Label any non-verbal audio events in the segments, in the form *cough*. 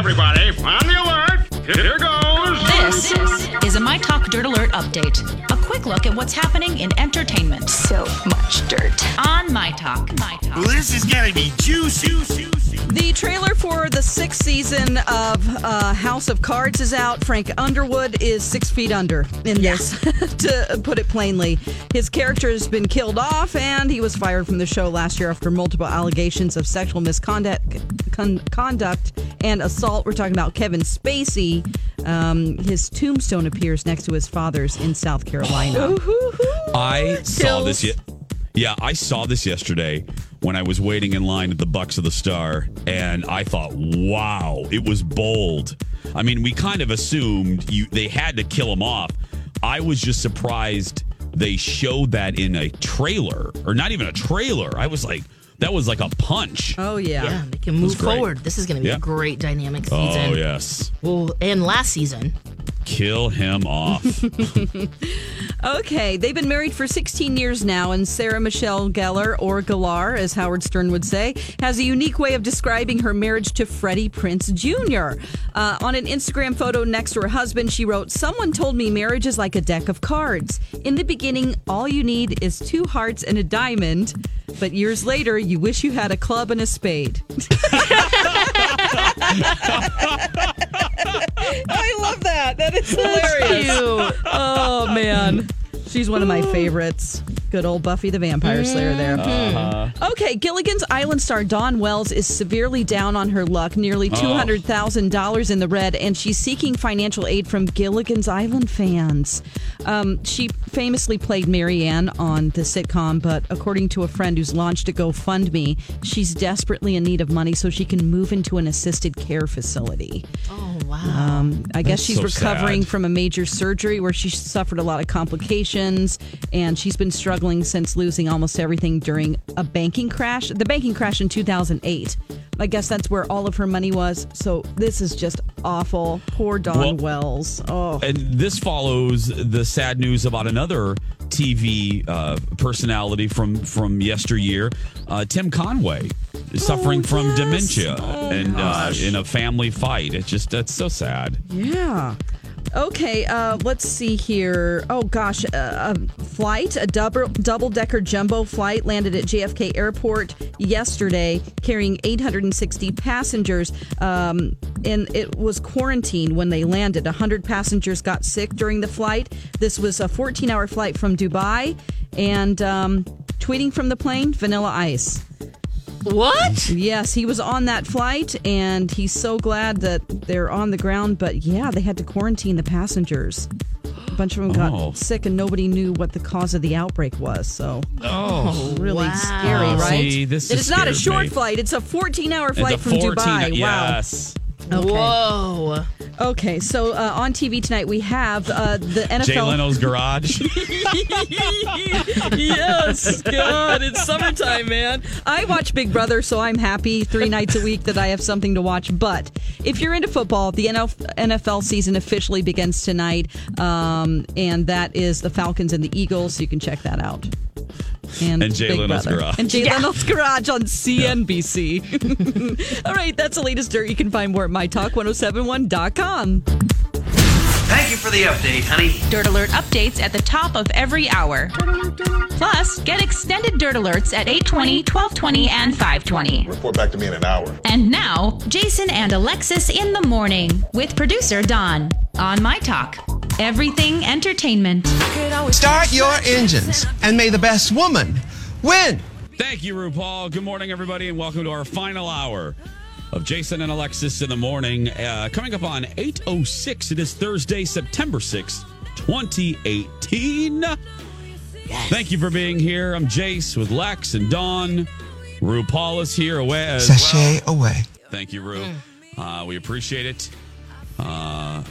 Everybody, on the alert. Here goes. This is a My Talk Dirt Alert update. A quick look at what's happening in entertainment. So much dirt. On My Talk. My Talk. Well, this is gonna be juicy. juicy. The trailer for the sixth season of uh, House of Cards is out. Frank Underwood is six feet under in this, *laughs* to put it plainly. His character has been killed off, and he was fired from the show last year after multiple allegations of sexual misconduct con- conduct and assault. We're talking about Kevin Spacey. Um, his tombstone appears next to his father's in South Carolina. I saw this. Ye- yeah, I saw this yesterday when I was waiting in line at the Bucks of the Star, and I thought, "Wow, it was bold." I mean, we kind of assumed you they had to kill him off. I was just surprised they showed that in a trailer, or not even a trailer. I was like, that was like a punch. Oh, yeah. Yeah, they can move forward. This is going to be Yeah. a great dynamic oh, season. Oh yes, Well, and last season. Kill him off. *laughs* Okay, they've been married for 16 years now, and Sarah Michelle Gellar, or Gellar, as Howard Stern would say, has a unique way of describing her marriage to Freddie Prinze Jr. Uh, on an Instagram photo next to her husband, she wrote, Someone told me marriage is like a deck of cards. In the beginning, all you need is two hearts and a diamond, but years later, you wish you had a club and a spade. *laughs* I love that. That is hilarious. Oh man, she's one of my favorites. Good old Buffy the Vampire Slayer there. Okay, Gilligan's Island star Dawn Wells is severely down on her luck, nearly $200,000 in the red, and she's seeking financial aid from Gilligan's Island fans. Um, she famously played Mary Ann on the sitcom, but according to a friend who's launched a GoFundMe, she's desperately in need of money so she can move into an assisted care facility. Oh, wow. Um, I guess That's she's so recovering sad. from a major surgery where she suffered a lot of complications, and she's been struggling since losing almost everything during a banking crash. The banking crash in 2008. I guess that's where all of her money was. So this is just awful. Poor Dawn Well- Wells. Oh, And this follows the sad news about another TV uh, personality from from yesteryear, uh, Tim Conway, suffering from yes. dementia Oh, and uh, in a family fight. It's just that's so sad. Yeah. Okay, uh, let's see here. Oh gosh, uh, a flight, a double double decker jumbo flight landed at JFK Airport yesterday, carrying 860 passengers. Um, and it was quarantined when they landed. 100 passengers got sick during the flight. This was a 14 hour flight from Dubai. And um, tweeting from the plane, Vanilla Ice. What? Yes, he was on that flight, and he's so glad that they're on the ground. But yeah, they had to quarantine the passengers. A bunch of them got Oh. sick, and nobody knew what the cause of the outbreak was. So Oh, oh really wow. scary, right? See, this is it's not a short me. flight; it's a 14-hour flight a from 14 Dubai. Wow. Yes. Okay. Whoa. Okay, so uh, on TV tonight we have uh, the NFL. Jay Leno's garage. *laughs* yes, God, it's summertime, man. I watch Big Brother, so I'm happy three nights a week that I have something to watch. But if you're into football, the NFL season officially begins tonight, um, and that is the Falcons and the Eagles. So you can check that out. And, And Jay Big Leno's Brother. Garage. And Jay Leno's Garage on CNBC. *laughs* All right, that's the latest dirt. You can find more at mytalk1071.com. Thank you for the update, honey. Dirt Alert updates at the top of every hour. Plus, get extended Dirt Alerts at 820, 1220, and 520. Report back to me in an hour. And now, Jason and Alexis in the morning with producer Dawn on My Talk. Everything entertainment. Start your engines and may the best woman win. Thank you, RuPaul. Good morning, everybody, and welcome to our final hour of Jason and Alexis in the morning. Uh, coming up on 8.06, it is Thursday, September 6th, 2018. Thank you for being here. I'm Jace with Lex and Dawn. RuPaul is here away as Sashay well. away. Thank you, Ru. Uh, we appreciate it. Uh,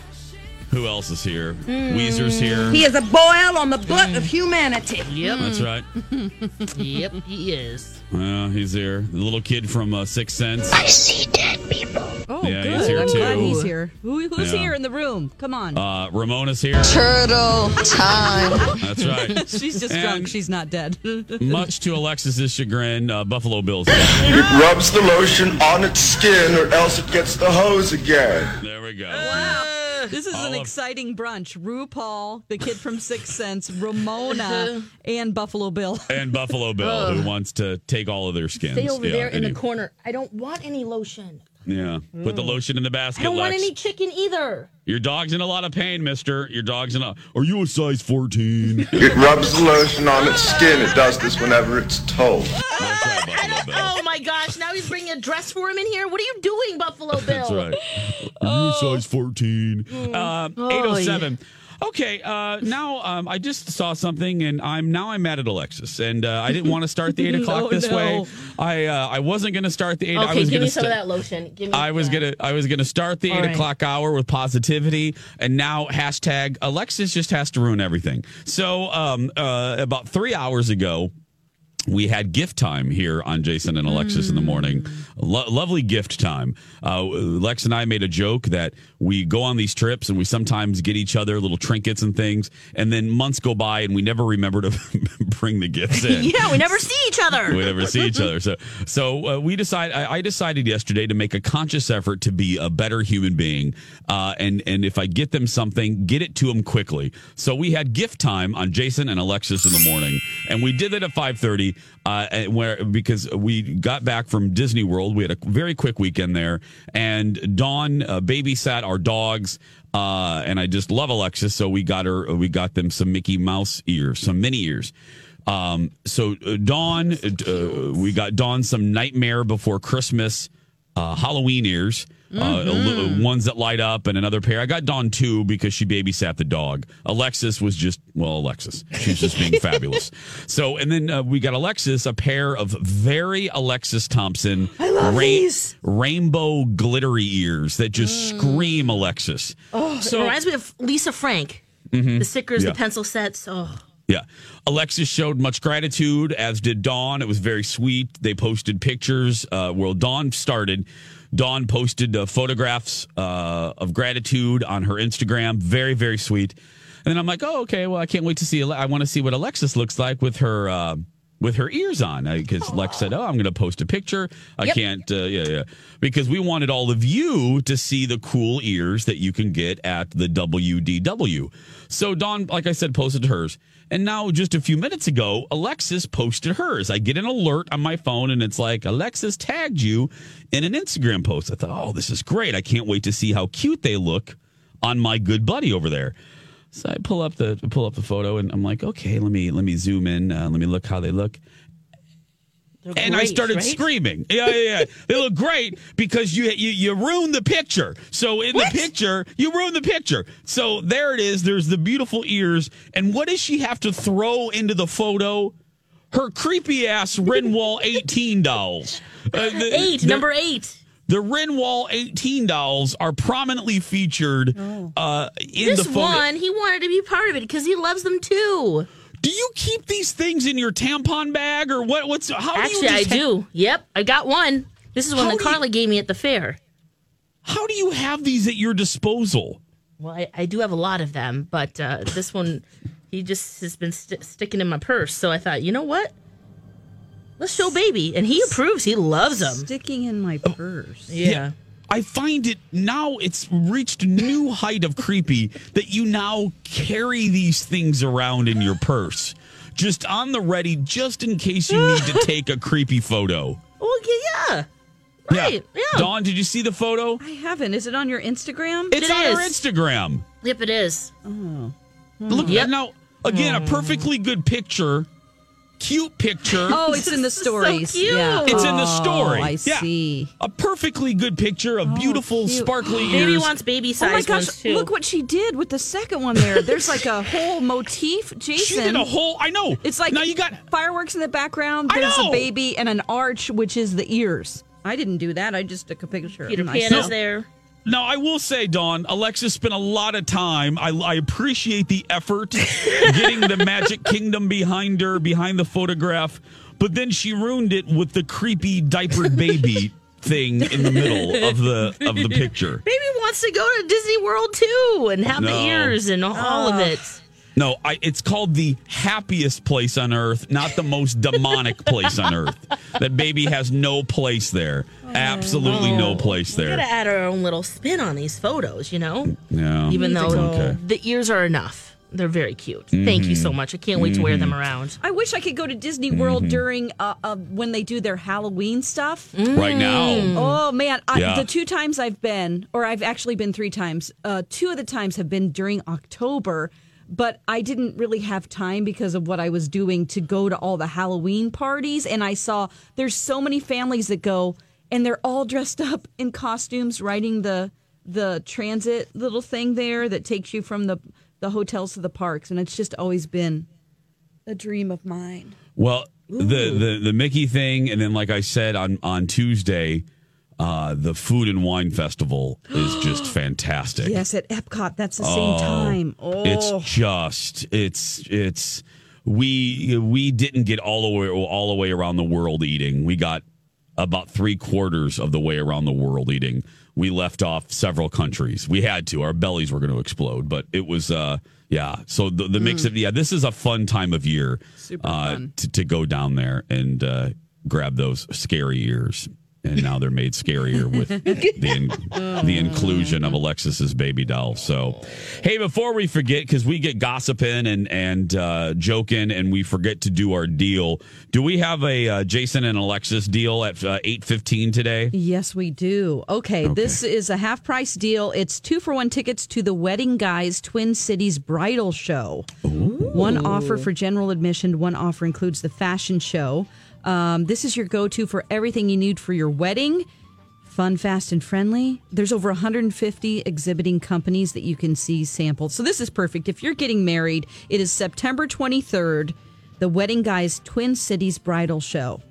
who else is here? Weezer's here. He is a boil on the butt of humanity. Yep. That's right. *laughs* yep, he is. Yeah, he's here. The little kid from uh, Sixth Sense. I see dead people. Oh, Yeah, good. he's here I'm too. glad he's here. Who, who's Yeah. here in the room? Come on. Uh, Ramona's here. Turtle time. That's right. *laughs* She's just and- drunk. She's not dead. *laughs* Much to Alexis's chagrin, uh, Buffalo Bills. It rubs the lotion on its skin or else it gets the hose again. There we go. *laughs* This is All an of- exciting brunch. RuPaul, the kid from *laughs* Sixth Sense, Ramona, *laughs* and Buffalo Bill. And Buffalo Bill, who wants to take all of their skins. Stay over Yeah, there in the any- corner. I don't want any lotion. Yeah. Put the mm. lotion in the basket, I don't want Lex. any chicken either. Your dog's in a lot of pain, mister. Your dog's in a. Are you a size 14? It rubs the lotion on its skin. It does this whenever it's told. That's right, Buffalo Bill. My gosh! Now he's bringing a dress for him in here. What are you doing, Buffalo *laughs* Bill? That's right. *laughs* Are you size 14? Uh, Oh, 807. Okay, uh, now um, I just saw something, and I'm now I'm mad at Alexis, and uh, I didn't want to start the eight *laughs* o'clock Oh, this no. way. I uh, I wasn't going to start the eight. I Okay, was give gonna me some sta- of that lotion. Give me. I was that. gonna I was gonna start the All eight right. o'clock hour with positivity, and now hashtag Alexis just has to ruin everything. So um, uh, about three hours ago, we had gift time here on Jason and Alexis in the morning. Lo- lovely gift time. Uh, Lex and I made a joke that we go on these trips and we sometimes get each other little trinkets and things, and then months go by and we never remember to *laughs* bring the gifts in. *laughs* Yeah, we never see each other. we never see each other. So, so uh, we decide. I, I decided yesterday to make a conscious effort to be a better human being, uh, and and if I get them something, get it to them quickly. So we had gift time on Jason and Alexis in the morning, and we did it at five thirty. Uh, where because we got back from Disney World, we had a very quick weekend there, and Dawn uh, babysat our dogs. Uh, and I just love Alexis, so we got her. We got them some Mickey Mouse ears, some mini ears. Um, so uh, Dawn, uh, we got Dawn some Nightmare Before Christmas uh, Halloween ears, uh, ones that light up, and another pair. I got Dawn two because she babysat the dog. Alexis was just well, Alexis, she's just being *laughs* fabulous. So, and then uh, we got Alexis a pair of very Alexis Thompson, these. rainbow glittery ears that just scream Alexis. Oh, So- it reminds me of Lisa Frank. The stickers, Yeah. the pencil sets. Oh, Yeah. Alexis showed much gratitude, as did Dawn. It was very sweet. They posted pictures. Uh, well, Dawn started. Dawn posted uh, photographs uh, of gratitude on her Instagram. Very, very sweet. And then I'm like, oh, okay. Well, I can't wait to see. Ale- I want to see what Alexis looks like with her uh, with her ears on. Because Lex said, oh, I'm going to post a picture. I Yep. can't. Uh, yeah, yeah. Because we wanted all of you to see the cool ears that you can get at the WDW. So Dawn, like I said, posted hers. And now, just a few minutes ago, Alexis posted hers. I get an alert on my phone, and it's like Alexis tagged you in an Instagram post. I thought, oh, this is great. I can't wait to see how cute they look on my good buddy over there. So I pull up the pull up the photo, and I'm like, okay, let me let me zoom in. Uh, let me look how they look. They're And I started right? screaming. Yeah, yeah, yeah. *laughs* they look great because you, you you ruined the picture. So in the picture, you ruined the picture. So there it is. There's the beautiful ears. And what does she have to throw into the photo? Her creepy ass Renwall *laughs* 18 dolls. Uh, the- Eight, the- number eight. The Renwall 18 dolls are prominently featured uh, in This the photo. one, he wanted to be part of it because he loves them too. Do you keep these things in your tampon bag or what? What's how do Actually, you I ha- do. Yep, I got one. This is one How that do you- Carly gave me at the fair. How do you have these at your disposal? Well, I, I do have a lot of them, but uh, this one, he just has been st- sticking in my purse. So I thought, you know what? Let's show baby, and he approves. He loves them. Sticking in my purse. Yeah. I find it now it's reached new height of creepy that you now carry these things around in your purse, just on the ready, just in case you need to take a creepy photo. Well, yeah. Right. Yeah. Dawn, did you see the photo? I haven't. Is it on your Instagram? It's It on our. Instagram. Yep, it is. Oh. Look Yep. now again, a oh. perfectly good picture, cute picture. *laughs* Oh, it's in the *laughs* stories. cute. Yeah. It's in the Oh, story. I Yeah. see. A perfectly good picture of oh, beautiful, cute. sparkly Baby wants baby Oh my gosh! ones too. Look what she did with the second one there. There's like a whole motif, Jason. *laughs* she did a whole. I know. It's like now you got. fireworks in the background. I There's know. a baby and an arch, which is the ears. I didn't do that. I just took a picture. Peter of Pan is there. Now I will say, Dawn, Alexa spent a lot of time. I, I appreciate the effort *laughs* getting the Magic Kingdom behind her, behind the photograph, but then she ruined it with the creepy diapered baby thing in the middle of the of the picture. *laughs* Baby wants to go to Disney World too and have the ears and all of oh. it. No, I, it's called the happiest place on earth, not the most demonic *laughs* place on earth. That baby has no place there. Absolutely no place there. We gotta add our own little spin on these photos, you know? Yeah. Even though Okay. the ears are enough. They're very cute. Thank you so much. I can't wait to wear them around. I wish I could go to Disney World Mm-hmm. during uh, uh, when they do their Halloween stuff. Right now. Oh man, I, Yeah. the two times I've been, or I've actually been three times. Uh, two of the times have been during October, but I didn't really have time because of what I was doing to go to all the Halloween parties. And I saw there's so many families that go, and they're all dressed *laughs* up in costumes, riding the the transit little thing there that takes you from the the hotels to the parks, and it's just always been a dream of mine. Well, the, the the Mickey thing, and then like I said on on Tuesday, uh, the Food and Wine Festival is just *gasps* fantastic. Yes, at Epcot, that's the same time. Oh, It's just it's it's we we didn't get all the way all the way around the world eating. We got about three quarters of the way around the world eating. We left off several countries. We had to. Our bellies were going to explode, but it was uh yeah. So the the mix of yeah, this is a fun time of year Super uh, fun. To, to go down there and uh, grab those scary ears. And now they're made scarier with *laughs* the in, the inclusion of Alexis's baby doll. So, hey, before we forget, because we get gossiping and and uh, joking, and we forget to do our deal. Do we have a uh, Jason and Alexis deal at uh, eight fifteen today? Yes, we do. Okay, this is a half price deal. It's two for one tickets to the Wedding Guys Twin Cities Bridal Show. One offer for general admission, one offer includes the fashion show. Um, this is your go to for everything you need for your wedding. Fun, fast, and friendly. There's over 150 exhibiting companies that you can see samples. So this is perfect. If you're getting married, it is September 23rd, the Wedding Guys Twin Cities Bridal Show.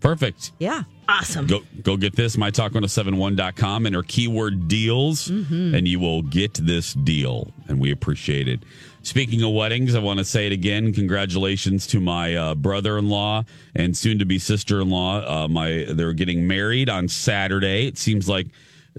Perfect. Yeah. Awesome. Go go get this, mytalk1071.com, and our keyword deals, and you will get this deal. And we appreciate it. Speaking of weddings, I want to say it again. Congratulations to my uh, brother in law and soon to be sister in law. Uh, my They're getting married on Saturday. It seems like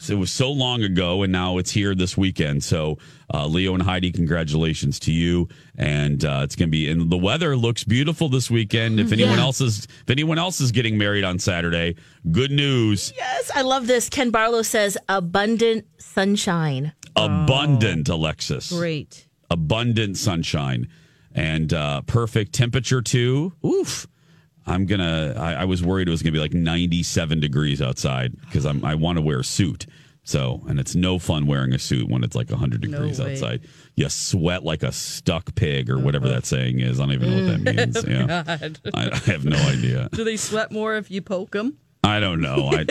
it was so long ago, and now it's here this weekend. So, uh, Leo and Heidi, congratulations to you. And uh, it's going to be, and the weather looks beautiful this weekend. If anyone Yeah. else is, if anyone else is getting married on Saturday, good news. Yes, I love this. Ken Barlow says abundant sunshine. abundant alexis Great. abundant sunshine and uh perfect temperature too oof i'm gonna i, I was worried it was gonna be like 97 degrees outside because i'm i want to wear a suit so and it's no fun wearing a suit when it's like 100 degrees way. outside you sweat like a stuck pig or oh, whatever that saying is i don't even know what that *laughs* oh, means yeah I, I have no idea *laughs* Do they sweat more if you poke them? I don't know. I,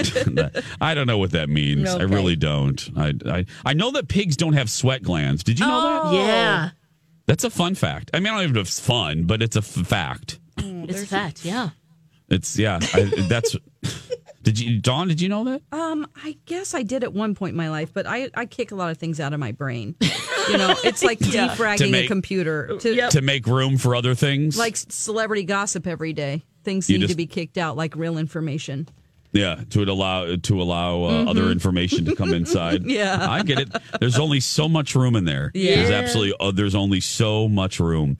*laughs* I don't know what that means. I really don't. I, I I know that pigs don't have sweat glands. Did you know that? Oh. Yeah. That's a fun fact. I mean, I don't even know if it's fun, but it's a f- fact. It's fat. Yeah. It's yeah. I, that's. *laughs* did you, Dawn? Did you know that? Um, I guess I did at one point in my life, but I, I kick a lot of things out of my brain. You know, it's like *laughs* defragging To a computer. To, To make room for other things. Like celebrity gossip every day. Things You need just- to be kicked out like real information. Yeah, to allow to allow uh, other information to come inside. Mm-hmm. *laughs* Yeah. I get it. There's only so much room in there. Yeah. There's absolutely. Uh, there's only so much room.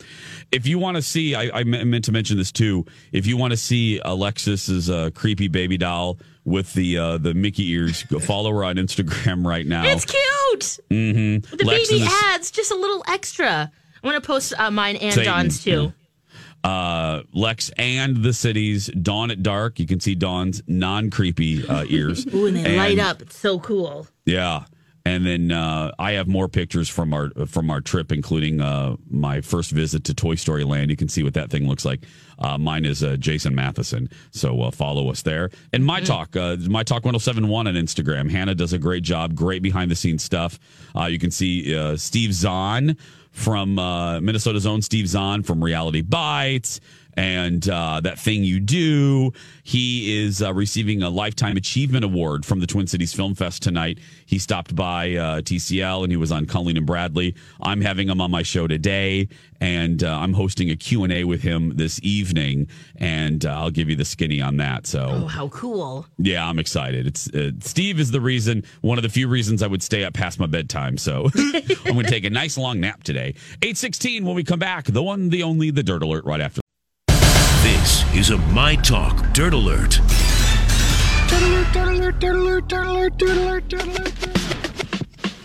If you want to see, I, I meant to mention this too. If you want to see Alexis's uh, creepy baby doll with the uh, the Mickey ears. Go follow her on Instagram right now. It's cute. Mm-hmm. The baby ads, just a little extra. I'm gonna post uh, mine and Satan, Dawn's too. Uh, Lex and the cities. Dawn at dark. You can see Dawn's non creepy uh, ears. *laughs* Ooh, and they And- light up. It's so cool. Yeah. And then uh, I have more pictures from our from our trip, including uh, my first visit to Toy Story Land. You can see what that thing looks like. Uh, mine is uh, Jason Matheson, so uh, follow us there. And my talk, uh, my talk 1071 on Instagram. Hannah does a great job, great behind the scenes stuff. Uh, you can see uh, Steve Zahn from uh, Minnesota's own Steve Zahn from Reality Bites and uh, that thing you do. He is uh, receiving a lifetime achievement award from the Twin Cities Film Fest tonight. He stopped by uh, TCL and he was on Colleen and Bradley. I'm having him on my show today, and uh, I'm hosting a Q and A with him this evening, and uh, I'll give you the skinny on that. So. Oh, how cool! Yeah, I'm excited. It's uh, Steve is the reason, one of the few reasons I would stay up past my bedtime. So *laughs* I'm going to take a nice long nap today. 816 when we come back. The one, the only, the dirt alert right after. This is a My Talk Dirt Alert.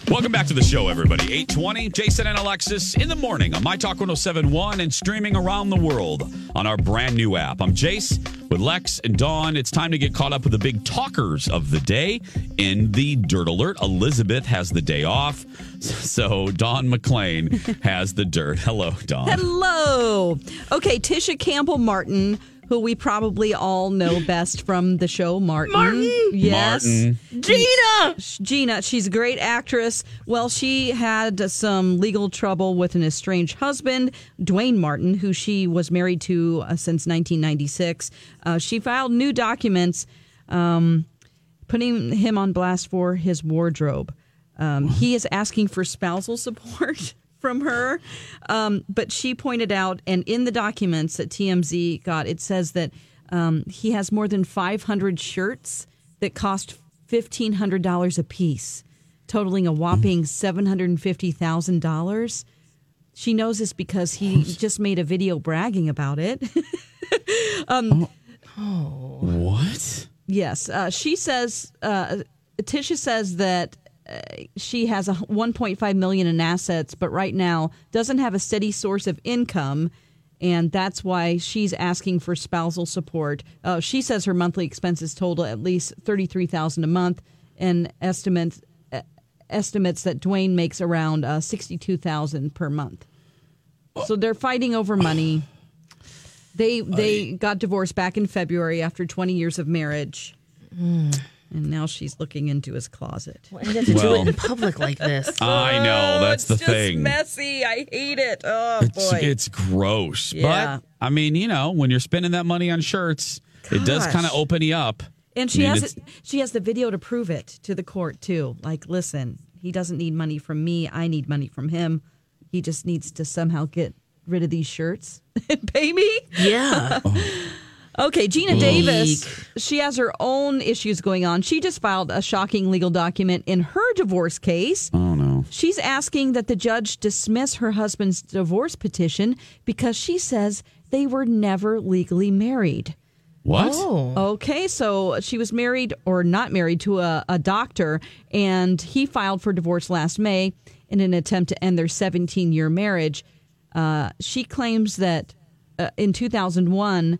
Welcome back to the show, everybody. 820, Jason and Alexis in the morning on My Talk 1071 and streaming around the world on our brand new app. I'm Jace with Lex and Dawn. It's time to get caught up with the big talkers of the day in the Dirt Alert. Elizabeth has the day off, *laughs* so Dawn McClain *laughs* has the dirt. Hello, Dawn. Hello. Okay, Tisha Campbell Martin, who we probably all know best from the show Martin. Martin! Yes. Martin. Gina. Gina, she's a great actress. Well, she had some legal trouble with an estranged husband, Duane Martin, who she was married to uh, since 1996. Uh, she filed new documents um, putting him on blast for his wardrobe. Um, he is asking for spousal support *laughs* from her. Um, but she pointed out, and in the documents that TMZ got, it says that um, he has more than 500 shirts that cost $1,500 a piece, totaling a whopping $750,000. She knows this because he just made a video bragging about it. *laughs* um, What? Yes, uh, she says. Uh, Tisha says that she has a 1.5 million in assets, but right now doesn't have a steady source of income, and that's why she's asking for spousal support. Uh, she says her monthly expenses total at least 33,000 a month, and estimate uh, estimates that Duane makes around uh, 62,000 per month. So they're fighting over money. They they got divorced back in February after 20 years of marriage. And now she's looking into his closet. Why do you have to do Well- it in public like this? *laughs* I know. Oh, that's the just thing. messy. I hate it. Oh It's, boy. it's gross. Yeah. But, I mean, you know, when you're spending that money on shirts, it does kind of open you up. and she I mean, has it, she has the video to prove it to the court too. Like, listen, he doesn't need money from me. I need money from him. He just needs to somehow get rid of these shirts *laughs* and pay me. Yeah. *laughs* Oh. Okay, Geena Davis, she has her own issues going on. She just filed a shocking legal document in her divorce case. Oh, no. She's asking that the judge dismiss her husband's divorce petition because she says they were never legally married. What? Oh. Okay, so she was married or not married to a, a doctor, and he filed for divorce last May in an attempt to end their 17 year marriage. Uh, she claims that uh, in 2001, uh,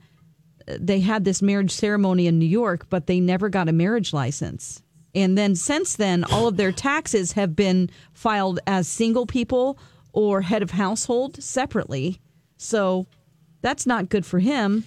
they had this marriage ceremony in New York, but they never got a marriage license. And then since then, all of their taxes have been filed as single people or head of household separately. So that's not good for him.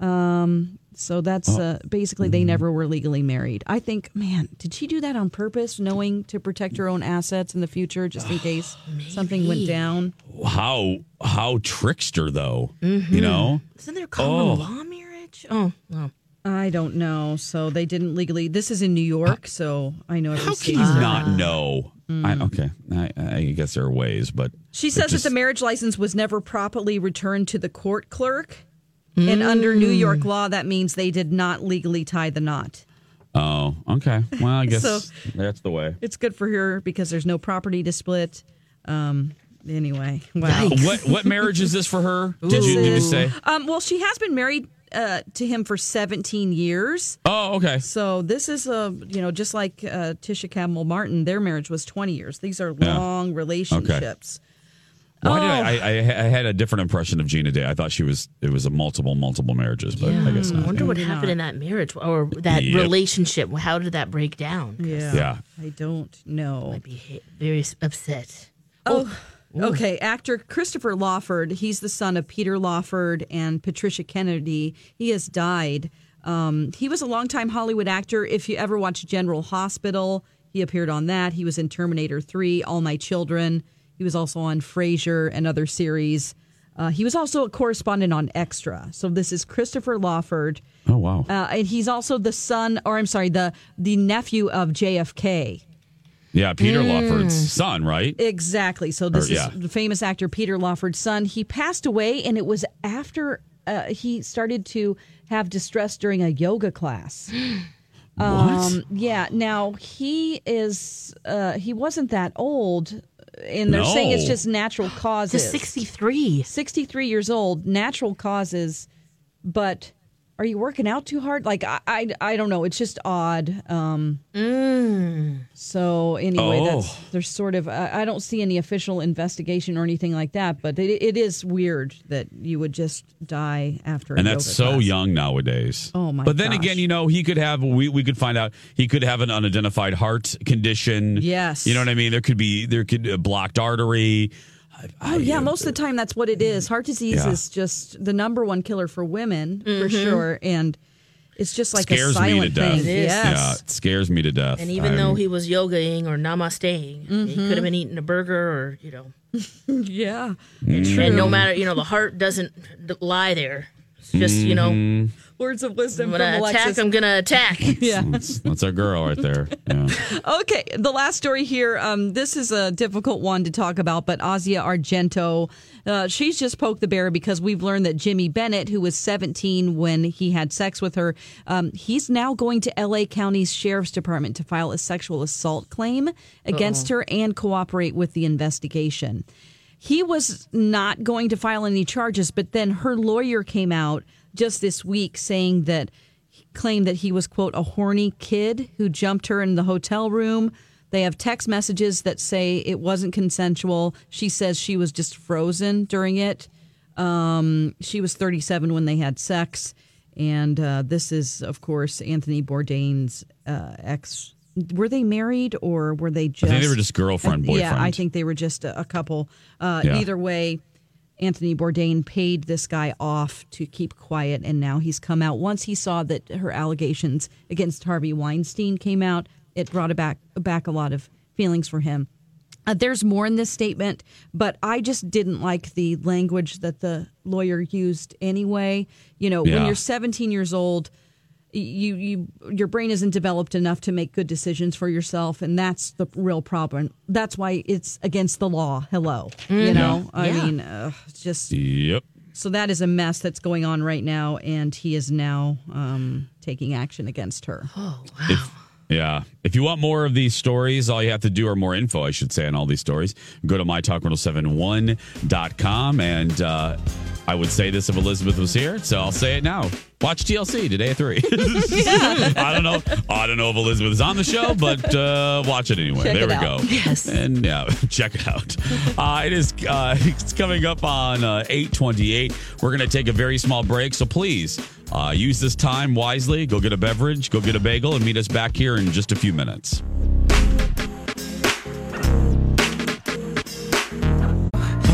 Um, so that's uh, basically they never were legally married. I think, man, did she do that on purpose, knowing to protect her own assets in the future, just in *sighs* case something went down? How how trickster though? Mm-hmm. You know? Isn't there common Oh. law marriage? Oh, no. I don't know. So they didn't legally. This is in New York, so I know every How can you not different. know? I, okay, I, I guess there are ways, but She says just- that the marriage license was never properly returned to the court clerk, and under New York law, that means they did not legally tie the knot. Oh, okay. Well, I *laughs* guess So- that's the way. It's good for her because there's no property to split. Um, anyway, wow. What what marriage is this for her? *laughs* Did you did you say? Um, well, she has been married uh, to him for 17 years. Oh, okay. So this is a you know just like uh, Tisha Campbell Martin, their marriage was 20 years. These are Yeah. long relationships. Why did Oh. I, I? I had a different impression of Gina Day. I thought she was it was a multiple multiple marriages, but I guess I not. wonder what Maybe happened in that marriage or that Yep. relationship. How did that break down? Yeah. Yeah. I don't know. I'd be very s- upset. Oh, okay. Actor Christopher Lawford, he's the son of Peter Lawford and Patricia Kennedy. He has died. Um, he was a longtime Hollywood actor. If you ever watched General Hospital, he appeared on that. He was in Terminator 3, All My Children. He was also on Frasier and other series. Uh, he was also a correspondent on Extra. So this is Christopher Lawford. Oh wow. Uh, and he's also the son, or I'm sorry, the the nephew of JFK. Yeah, Peter Mm. Lawford's son, right? Exactly. So this Or, yeah. is the famous actor Peter Lawford's son. He passed away, and it was after uh, he started to have distress during a yoga class. *gasps* Um, yeah. Now he is. Uh, he wasn't that old, and they're saying it's just natural causes. He's 63. 63 years old, natural causes, but are you working out too hard? Like I, I, I don't know. It's just odd. Um, So anyway, Oh. that's there's sort of I, I don't see any official investigation or anything like that, but it, it is weird that you would just die after. a and that's yoga so class. young nowadays. Oh, my But then gosh. again, you know, he could have we we could find out he could have an unidentified heart condition. Yes. You know what I mean? There could be there could a blocked artery. Oh yeah, most of the time that's what it is. Heart disease Yeah. is just the number one killer for women for mm-hmm. sure, and it's just like scares a silent me to death. thing. It is. Yes. Yeah, it scares me to death. And even I'm- though he was yogaing or namasteing, he could mm-hmm. have been eating a burger or, you know. *laughs* Yeah. And mm. no matter, you know, the heart doesn't lie there. It's just, you know, mm-hmm. Words of wisdom I'm going to attack, Alexis. I'm going to attack. yeah. that's, that's our girl right there. Yeah. *laughs* Okay, the last story here. Um, this is a difficult one to talk about, but Asia Argento, uh, she's just poked the bear because we've learned that Jimmy Bennett, who was 17 when he had sex with her, um, he's now going to LA County's Sheriff's Department to file a sexual assault claim against her and cooperate with the investigation. He was not going to file any charges, but then her lawyer came out just this week saying that he claimed that he was quote a horny kid who jumped her in the hotel room. They have text messages that say it wasn't consensual. She says she was just frozen during it. Um, she was 37 when they had sex. And uh, this is of course anthony bourdain's uh, ex. Were they married or were they just I think they were just girlfriend boyfriend. yeah i think they were just a, a couple. Uh, Yeah. either way Anthony Bourdain paid this guy off to keep quiet, and now he's come out. Once he saw that her allegations against Harvey Weinstein came out, it brought back back a lot of feelings for him. Uh, there's more in this statement, but I just didn't like the language that the lawyer used anyway. You know, when you're 17 years old, you you your brain isn't developed enough to make good decisions for yourself and that's the real problem. That's why it's against the law. Hello. You know? I Yeah. mean uh, just Yep. so that is a mess that's going on right now and he is now um, taking action against her. Oh If, yeah. If you want more of these stories, all you have to do, or more info, I should say, on all these stories, go to mytalk1071.com. And uh, I would say this if Elizabeth was here, so I'll say it now. Watch TLC today at 3. *laughs* I don't know. I don't know if Elizabeth is on the show, but uh, watch it anyway. Check there it we out. go. Yes. And yeah, *laughs* check it out. Uh, it is uh, it's coming up on uh, 828. We're going to take a very small break, so please uh, use this time wisely. Go get a beverage, go get a bagel, and meet us back here in just a few minutes.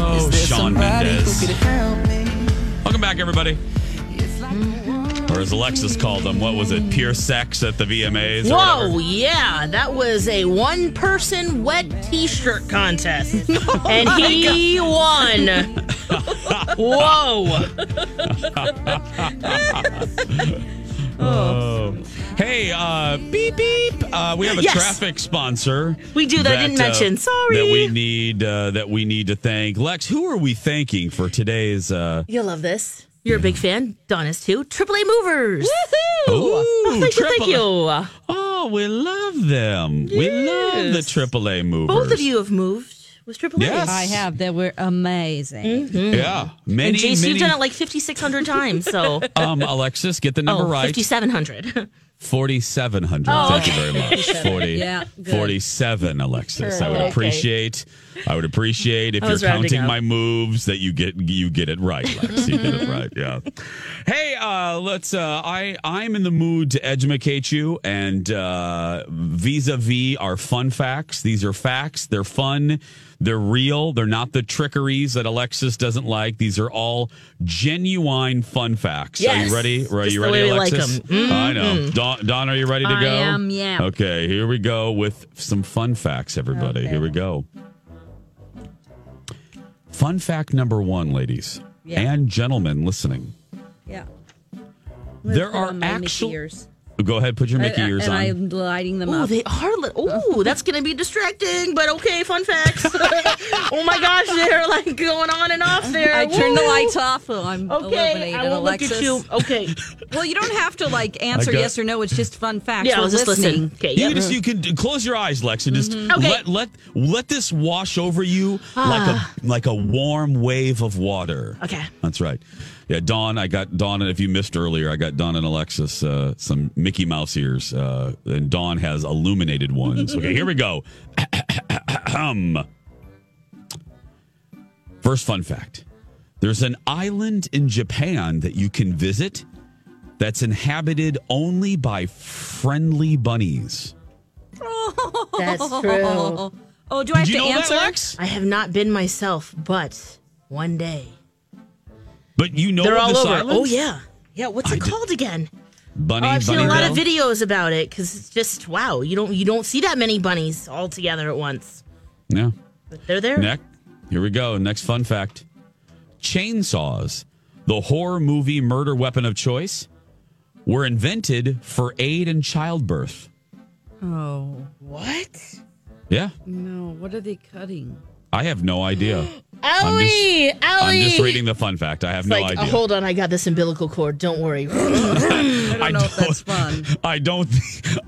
Oh, Shawn Mendes. Welcome back, everybody. Mm-hmm. Or as Alexis called them, what was it? Pure sex at the VMAs? or Whoa, whatever? yeah, that was a one person wet t shirt contest. *laughs* Oh and he won. Whoa. *laughs* Oh. oh. Hey, uh, beep beep. Uh, we have a Yes. traffic sponsor. We do that I didn't uh, mention. Sorry. That we need uh, that we need to thank. Lex, who are we thanking for today's uh You'll love this. You're a big fan. Dawn is too. AAA Movers. Ooh, Oh, *laughs* thank you, thank you. Oh, we love them. We love the AAA movers. Both of you have moved with Triple Yes. I have. They were amazing. Yeah, many, and JC, many. you've done it like 5,600 times. So, *laughs* um, Alexis, get the number oh, right. 5,700. *laughs* 4,700. Oh, Thank okay. you very much. 40, *laughs* Yeah, 47, Alexis. I would Okay. appreciate. I would appreciate if you're counting my moves that you get you get it right, Lex. You get it right. Yeah. Hey, uh, let's. Uh, I I'm in the mood to educate you, and uh, vis-a-vis our fun facts. These are facts. They're fun. They're real. They're not the trickeries that Alexis doesn't like. These are all genuine fun facts. Are you ready? Are Just you ready, Alexis? like Mm-hmm. I know. Dawn, Dawn, are you ready to I go? am, yeah. Okay, here we go with some fun facts, everybody. Here we go. Fun fact number one, ladies Yeah. and gentlemen listening. Yeah. There are on my Mickey actual. Ears. Go ahead, put your Mickey I- ears and on. I'm lighting them up. Oh, up. they are. Li- *laughs* oh, that's going to be distracting, but okay, fun facts. *laughs* *laughs* oh my gosh, they're like going on and off there. I turned the Woo. lights off. So I'm Okay, illuminated, I will Alexis. look at you. Okay. Well, you don't have to like answer got- yes or no. It's just fun facts. Yeah, We're was just listening. listening. Okay, You, yep. can just, you can close your eyes, Lex, and just mm-hmm. Okay. let let let this wash over you like a ah. like a warm wave of water. Okay. That's right. Yeah, Dawn. I got Dawn, and if you missed earlier, I got Dawn and Alexis uh, some Mickey Mouse ears, uh, and Dawn has illuminated ones. Okay, here we go. *clears throat* Um, First fun fact: There's an island in Japan that you can visit that's inhabited only by friendly bunnies. *laughs* That's true. Oh, do I have you to know that, answer? Lex? I have not been myself, but one day. But you know They're all this over. island? Oh, yeah. Yeah, what's I it did- called again? Bunny, Oh, I've seen a bunny lot of videos about it because it's just wow. You don't you don't see that many bunnies all together at once, Yeah. but they're there. Next, here we go. Next fun fact: chainsaws, the horror movie murder weapon of choice, were invented for aid in childbirth. Oh What? Yeah, no! What are they cutting? I have no idea. Owie, *gasps* I'm just, I'm just reading the fun fact. I have It's no like, idea. hold on, I got this umbilical cord. Don't worry. *laughs* *laughs* I don't I know if that's fun. I don't.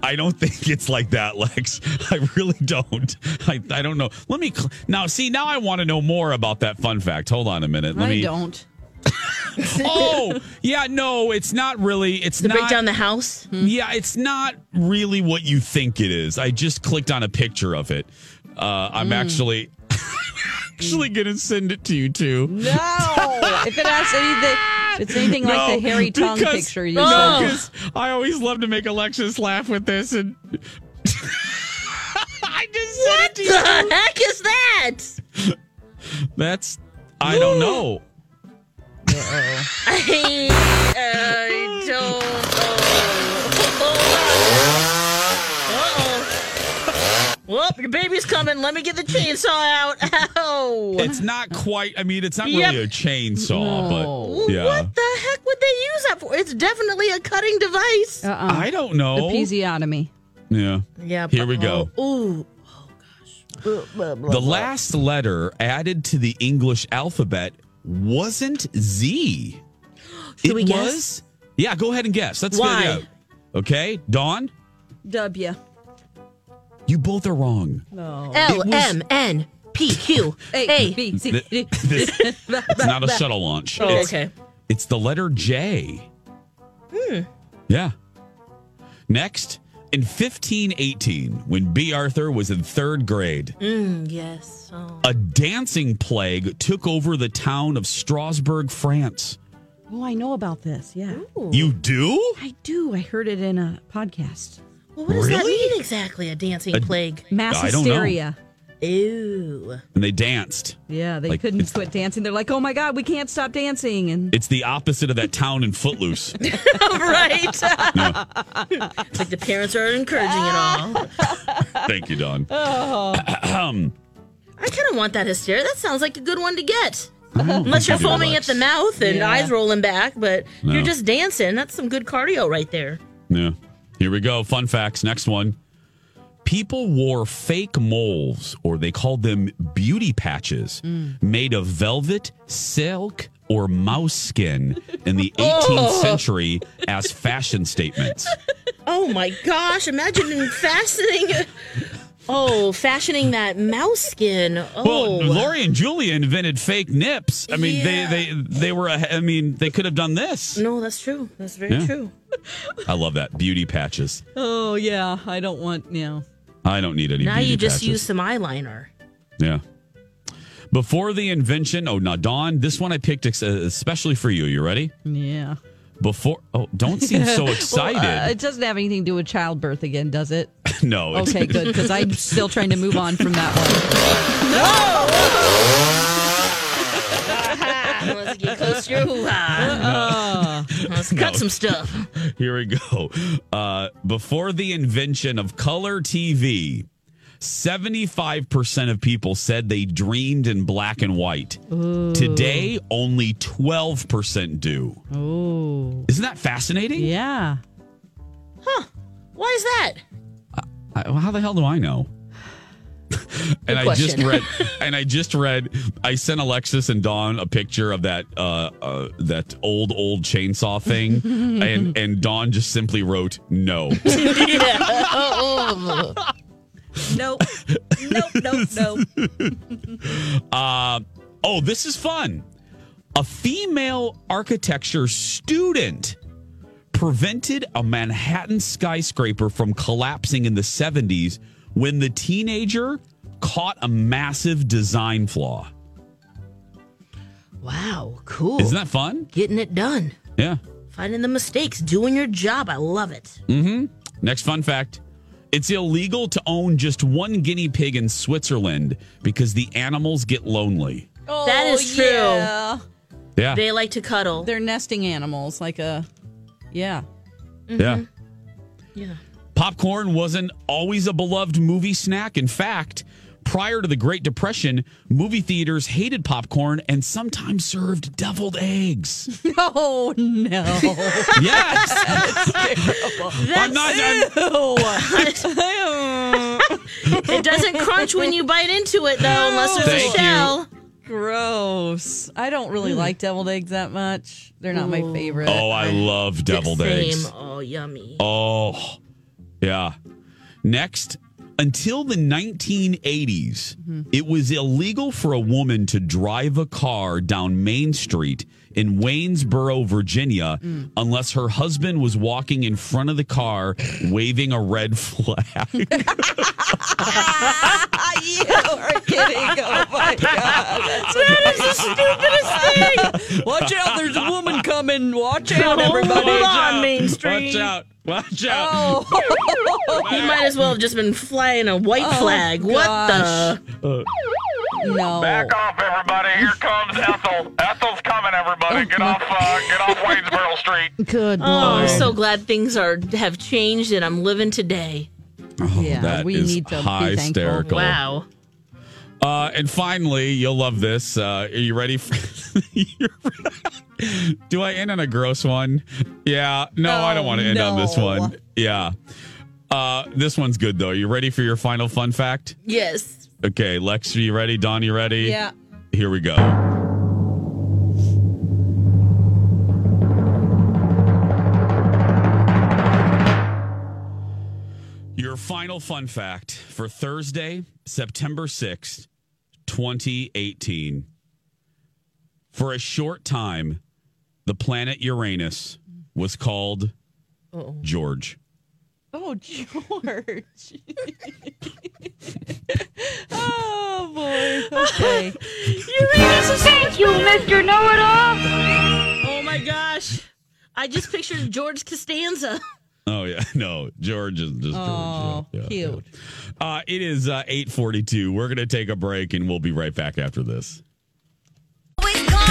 I don't think it's like that, Lex. *laughs* I really don't. I, I don't know. Let me cl- now. See, now I want to know more about that fun fact. Hold on a minute. Let I me. don't. Oh, yeah. No, it's not really. It's to not. break down the house. Yeah, it's not really what you think it is. I just clicked on a picture of it. Uh, I'm actually actually gonna send it to you too. No. if it has anything, it's anything like the hairy tongue because- picture you no, said. 'cause I always love to make Alexis laugh with this, and *laughs* I just it to you. The heck is that? That's I don't know. *laughs* I, uh, I don't know. Uh-oh. Whoop, your baby's coming. Let me get the chainsaw out. *laughs* Ow. It's not quite. I mean, it's not Yep. really a chainsaw, but yeah. What the heck would they use that for? It's definitely a cutting device. Uh-uh. I don't know. The episiotomy. yeah. yeah. Here we go. Oh, ooh. Oh, gosh. Blah, blah, blah, The last letter added to the English alphabet wasn't Z. Should it we guess? was. Yeah, go ahead and guess. That's Why? good. Yeah. Okay, Dawn, W. you both are wrong. No. L It was- M N P Q A, A. B, C, Th- D. this- it's not a shuttle launch. Oh, it's, okay. It's the letter J. Hmm. Yeah. Next, in 1518, when Bea Arthur was in third grade, Mm, yes. Oh. a dancing plague took over the town of Strasbourg, France. Oh, I know about this. Yeah. You do? I do. I heard it in a podcast. Well, what does that Really? mean exactly? A dancing A- plague? Mass I don't know. hysteria. Ew. And they danced. Yeah, they Like, couldn't quit dancing. They're like, "Oh my god, we can't stop dancing!" And It's the opposite of that town in Footloose. *laughs* right. *laughs* it's like the parents are encouraging it all. *laughs* Thank you, Dawn. Oh. *clears throat* I kind of want that hysteria. That sounds like a good one to get. Mm-hmm. Unless you're think you do, foaming Lex. at the mouth and Yeah. eyes rolling back, but No. you're just dancing. That's some good cardio right there. Yeah. Here we go. Fun facts. Next one. People wore fake moles, or they called them beauty patches, mm. made of velvet, silk, or mouse skin in the *laughs* 18th century as fashion statements. *laughs* Oh my gosh! Imagine fastening *laughs* Oh, fashioning that mouse skin. Oh, Well, Lori and Julia invented fake nips. I mean, Yeah. they they they were. a- I mean, they could have done this. no, that's true. That's very Yeah. true. I love that beauty patches. Oh yeah, I don't want you know. I don't need any. Now beauty you just patches. use some eyeliner. Yeah. Before the invention, oh, now Dawn, this one I picked ex- uh, especially for you. You ready? Yeah. Before, oh, don't seem so excited. *laughs* Well, uh, it doesn't have anything to do with childbirth again, does it? *laughs* no. it's- Okay, good, because I'm still trying to move on from that one. *laughs* no! Let's get close to Let's cut some stuff. *laughs* Here we go. Uh, before the invention of color TV, 75% of people said they dreamed in black and white. Today, only 12% do. one. Oh. Isn't that fascinating? Yeah. Huh. Why is that? How the hell do I know? *laughs* and I just read, *laughs* and I just read. I sent Alexis and Dawn a picture of that uh, uh, that old old chainsaw thing, *laughs* and and Dawn just simply wrote no. Nope. nope. Nope. Nope. Uh, oh, this is fun. A female architecture student prevented a Manhattan skyscraper from collapsing in the 70s when the teenager caught a massive design flaw. Wow, cool. Isn't that fun? Getting it done. Yeah. Finding the mistakes, doing your job. I love it. Mm-hmm. Next fun fact. It's illegal to own just one guinea pig in Switzerland because the animals get lonely. Oh, that is true. Yeah. Yeah. They like to cuddle. They're nesting animals, like a. Yeah. Yeah. Yeah. Popcorn wasn't always a beloved movie snack. In fact, prior to the Great Depression, movie theaters hated popcorn and sometimes served deviled eggs. *laughs* Oh no. Yes. I'm not. I'm- it doesn't crunch when you bite into it, though, unless there's Thank a you. shell. Gross. I don't really hmm. like deviled eggs that much. They're not my favorite. oh, I love deviled Same. eggs. Oh, yummy. Oh, yeah. Next, until the 1980s, it was illegal for a woman to drive a car down Main Street in Waynesboro, Virginia, mm. unless her husband was walking in front of the car waving a red *laughs* flag. *laughs* you are kidding. Oh my god. That's the stupidest thing. *laughs* Watch out, there's a woman coming. Watch out, everybody. Hold on, Main Street. Watch out. Watch out. Oh. He might as well have just been flying a white Oh, flag. What gosh. the? No. Back off, everybody. Here *laughs* comes Ethel. Ethel's coming, everybody. Get off, uh, get off Waynesboro Street. Good Oh, I'm lord. so glad things are have changed and I'm living today. Oh, Yeah, that we is need to be thankful. hysterical. Wow. Uh, and finally, you'll love this. Uh, are you ready? For, *laughs* Do I end on a gross one? Yeah. No, I don't want to end on this no. one. Yeah. Uh, this one's good though. You ready for your final fun fact? Yes. Okay, Lex, are you ready? Dawn, you ready? Yeah. Here we go. Your final fun fact for Thursday, September 6th, 2018. For a short time, the planet Uranus was called Oh. George. Oh, George. *laughs* oh, boy. Okay. *laughs* Thank you, Mr. Know-It-All. Oh my gosh. I just pictured George Costanza. *laughs* Oh yeah, no, George is just Oh, George. Yeah, yeah, cute. yeah. Uh, it is uh, eight forty-two. We're gonna take a break, and we'll be right back after this.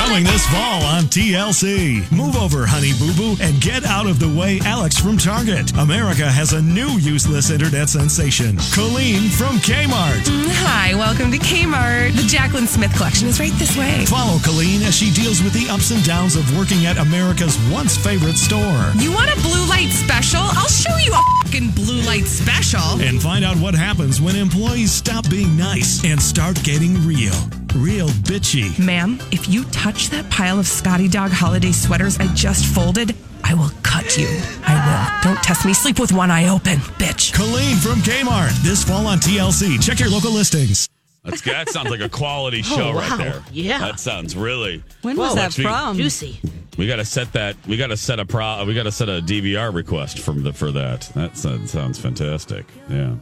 Coming this fall on TLC. Move over, honey boo boo, and get out of the way, Alex from Target. America has a new useless internet sensation, Colleen from Kmart. Mm, hi, welcome to Kmart. The Jaclyn Smith collection is right this way. Follow Colleen as she deals with the ups and downs of working at America's once favorite store. You want a blue light special? I'll show you a fucking blue light special. And find out what happens when employees stop being nice and start getting real. Real bitchy. Ma'am, if you touch that pile of Scotty Dog holiday sweaters I just folded, I will cut you. I will. Don't test me. Sleep with one eye open, bitch. Colleen from Kmart this fall on TLC. Check your local listings. That's. That sounds like a quality show Oh, right there. Yeah. that sounds really. When was Whoa. that Lex, we- from? Juicy. We got to set that. We got to set a pro. We got to set a DVR request from the for that. That sounds, sounds fantastic. Yeah.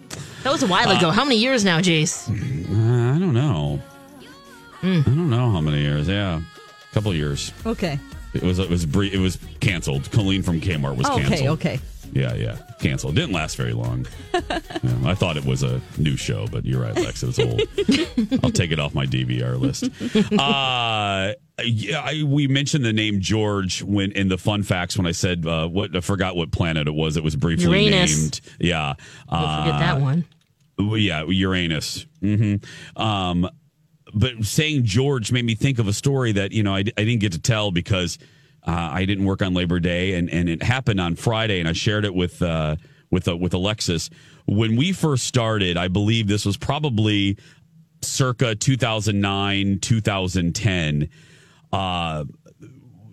That was a while ago. How many years now, Jace? Uh, I don't know. I don't know how many years. Yeah, a couple years. Okay. It was it was brief. It was canceled. Colleen from Kmart was canceled. okay. Yeah, yeah, canceled. Didn't last very long. *laughs* Yeah, I thought it was a new show, but you're right, Lex. It's old. *laughs* I'll take it off my DVR list. Uh, yeah, I, we mentioned the name George when in the fun facts when I said uh, what I forgot what planet it was. It was briefly Uranus. named. Yeah, Don't forget that Uh, one. Yeah, Uranus. hmm Um, but saying George made me think of a story that you know I, I didn't get to tell because uh, I didn't work on Labor Day, and, and it happened on Friday, and I shared it with uh, with uh, with Alexis when we first started. I believe this was probably circa 2009 2010 uh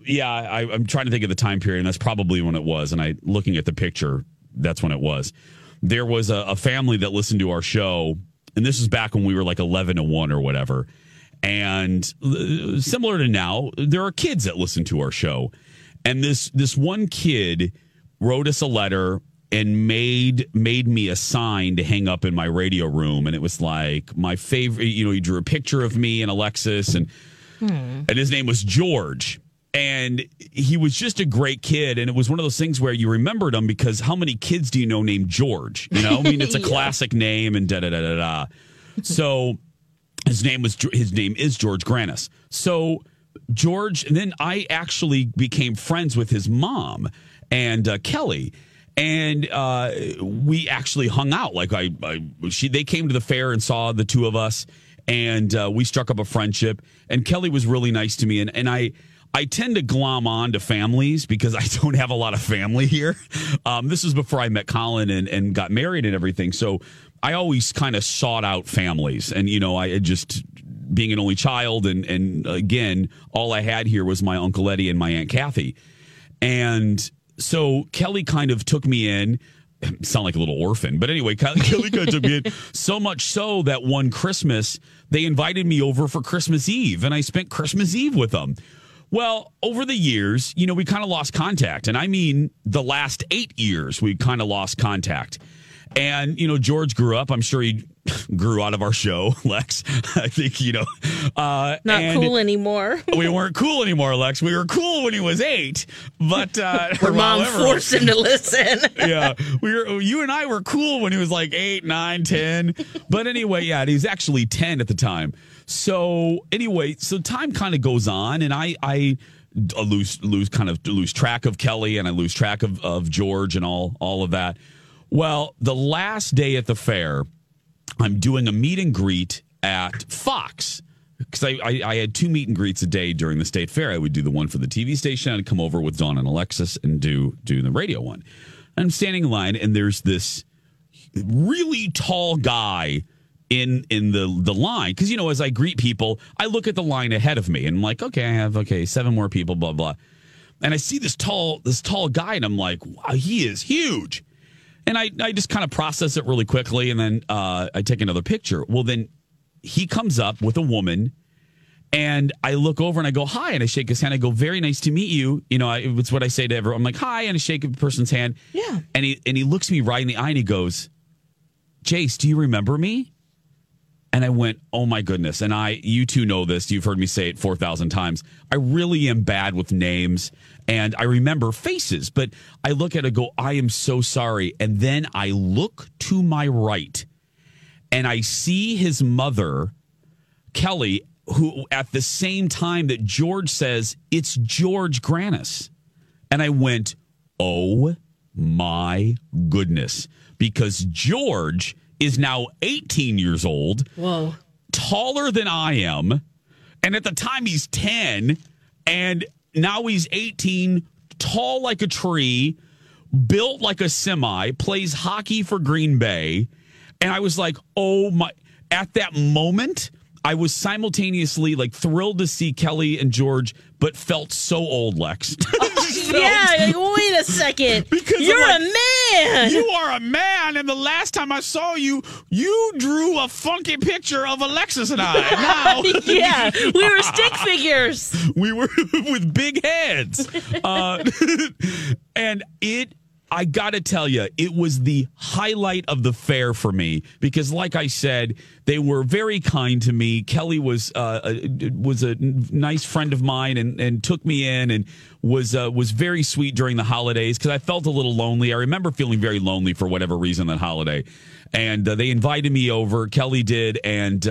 yeah I, i'm trying to think of the time period and that's probably when it was and i looking at the picture that's when it was there was a, a family that listened to our show and this is back when we were like 11 to 1 or whatever. And uh, similar to now there are kids that listen to our show. And this this one kid wrote us a letter and made made me a sign to hang up in my radio room. And it was like my favorite you know he drew a picture of me and alexis and and his name was George. And he was just a great kid. And it was one of those things where you remembered him because how many kids do you know named George? You know, I mean, it's a *laughs* Yeah. classic name and da da da da da. So his name was his name is George Granis. So George, and then I actually became friends with his mom and uh, Kelly, and uh, we actually hung out. Like I, I, she, they came to the fair and saw the two of us, and uh, we struck up a friendship. And Kelly was really nice to me, and and I. I tend to glom on to families because I *laughs* don't have a lot of family here. Um, this is before I met Colin and, and got married and everything. So I always kind of sought out families. And, you know, I just being an only child. And, and again, all I had here was my Uncle Eddie and my Aunt Kathy. And so Kelly kind of took me in. *laughs* Sound like a little orphan, but anyway, *laughs* Kelly, Kelly kind of took me in so much so that one Christmas they invited me over for Christmas Eve, and I spent Christmas Eve with them. Well, over the years, you know, we kind of lost contact, and I mean the last eight years, we kind of lost contact. And you know, George grew up. I'm sure he grew out of our show, *laughs* Lex. I think you know, uh, Not cool anymore. *laughs* we weren't cool anymore, Lex. We were cool when he was eight, but uh, Her *laughs* mom however- forced him to listen. yeah, we were. You and I were cool when he was like eight, nine, ten. But anyway, yeah, he's actually ten at the time. So anyway, so time kind of goes on, and I I lose lose kind of lose track of Kelly, and I lose track of of George and all all of that. Well, the last day at the fair, I'm doing a meet and greet at Fox because I, I, I had two meet and greets a day during the state fair. I would do the one for the TV station. I'd come over with Dawn and Alexis and do do the radio one. I'm standing in line, and there's this really tall guy in in the the line because you know as I greet people, I look at the line ahead of me and I'm like, okay, I have okay seven more people, blah blah. And I see this tall this tall guy, and I'm like, wow, he is huge. And I, I just kind of process it really quickly, and then uh, I take another picture. Well, then he comes up with a woman, and I look over and I go, "Hi," and I shake his hand. I go, "Very nice to meet you." You know, I, it's what I say to everyone. I'm like, "Hi," and I shake a person's hand. Yeah. And he and he looks me right in the eye and he goes, "Jace, do you remember me?" And I went, "Oh my goodness!" And I, you two know this. You've heard me say it four thousand times. I really am bad with names, and I remember faces, but I look at it, and go, "I am so sorry." And then I look to my right, and I see his mother, Kelly, who at the same time that George says it's George Granis, and I went, "Oh my goodness!" Because George is now 18 years old Whoa. taller than I am. And at the time, he's 10. And now he's 18, tall like a tree, built like a semi, plays hockey for Green Bay. And I was like, oh my. At that moment, I was simultaneously like thrilled to see Kelly and George, but felt so old, Lex. *laughs* yeah, *laughs* like, wait a second. Because You're I'm a man. You are a man, and the last time I saw you, you drew a funky picture of Alexis and I. *laughs* Now, *laughs* yeah, we were stick figures. we were with big heads. Uh, and it, I got to tell you, it was the highlight of the fair for me because, like I said, they were very kind to me. Kelly was uh, a, was a nice friend of mine and, and took me in and was uh, was very sweet during the holidays because I felt a little lonely. I remember feeling very lonely for whatever reason that holiday, and uh, they invited me over. Kelly did, and.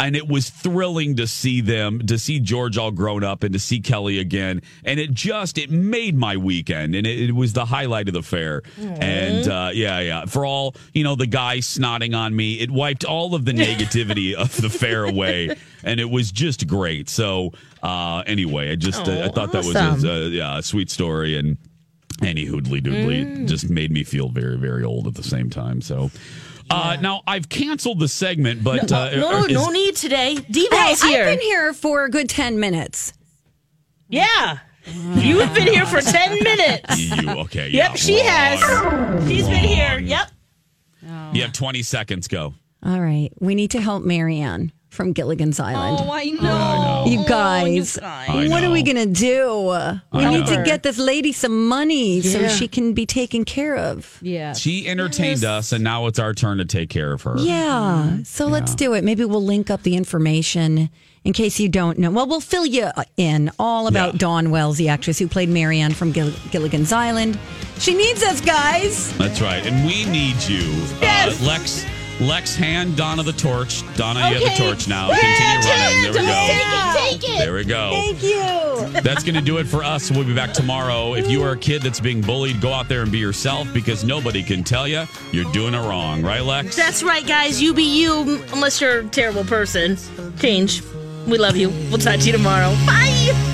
And it was thrilling to see them to see george all grown up and to see kelly again. And it just it made my weekend and it, it was the highlight of the fair. And uh, yeah yeah. For all you know the guy snotting on me it wiped all of the *laughs* negativity of the fair away. And it was just great. So uh, anyway i just uh, i thought that was a, yeah, a sweet story. And any hoodly doodly just made me feel very very old at the same time. So uh, now I've canceled the segment, but uh, No, no, is- no need today. Hey, Deval's here. I've been here for a good 10 minutes. Yeah. You've been here for 10 *laughs* minutes. You okay? Yeah. Yep, she has. She's been here. Yep. You have 20 seconds. Go. All right. We need to help Mary Ann from Gilligan's Island. Oh, I know. You guys, I what are we going to do? We I need to get this lady some money so she can be taken care of. Yeah. She entertained us, and now it's our turn to take care of her. Yeah. So let's do it. Maybe we'll link up the information in case you don't know. Well, we'll fill you in all about Yeah. Dawn Wells, the actress who played Mary Ann from Gill- Gilligan's Island. She needs us, guys. That's right, and we need you, Yes. uh, Lex. Lex, hand Donna the torch. Donna, you have the torch now. Continue running. There we go. Take it, take it. There we go. Thank you. That's going to do it for us. We'll be back tomorrow. If you are a kid that's being bullied, go out there and be yourself because nobody can tell you you're doing it wrong. Right, Lex? That's right, guys. You be you, unless you're a terrible person. Change. We love you. We'll talk to you tomorrow. Bye.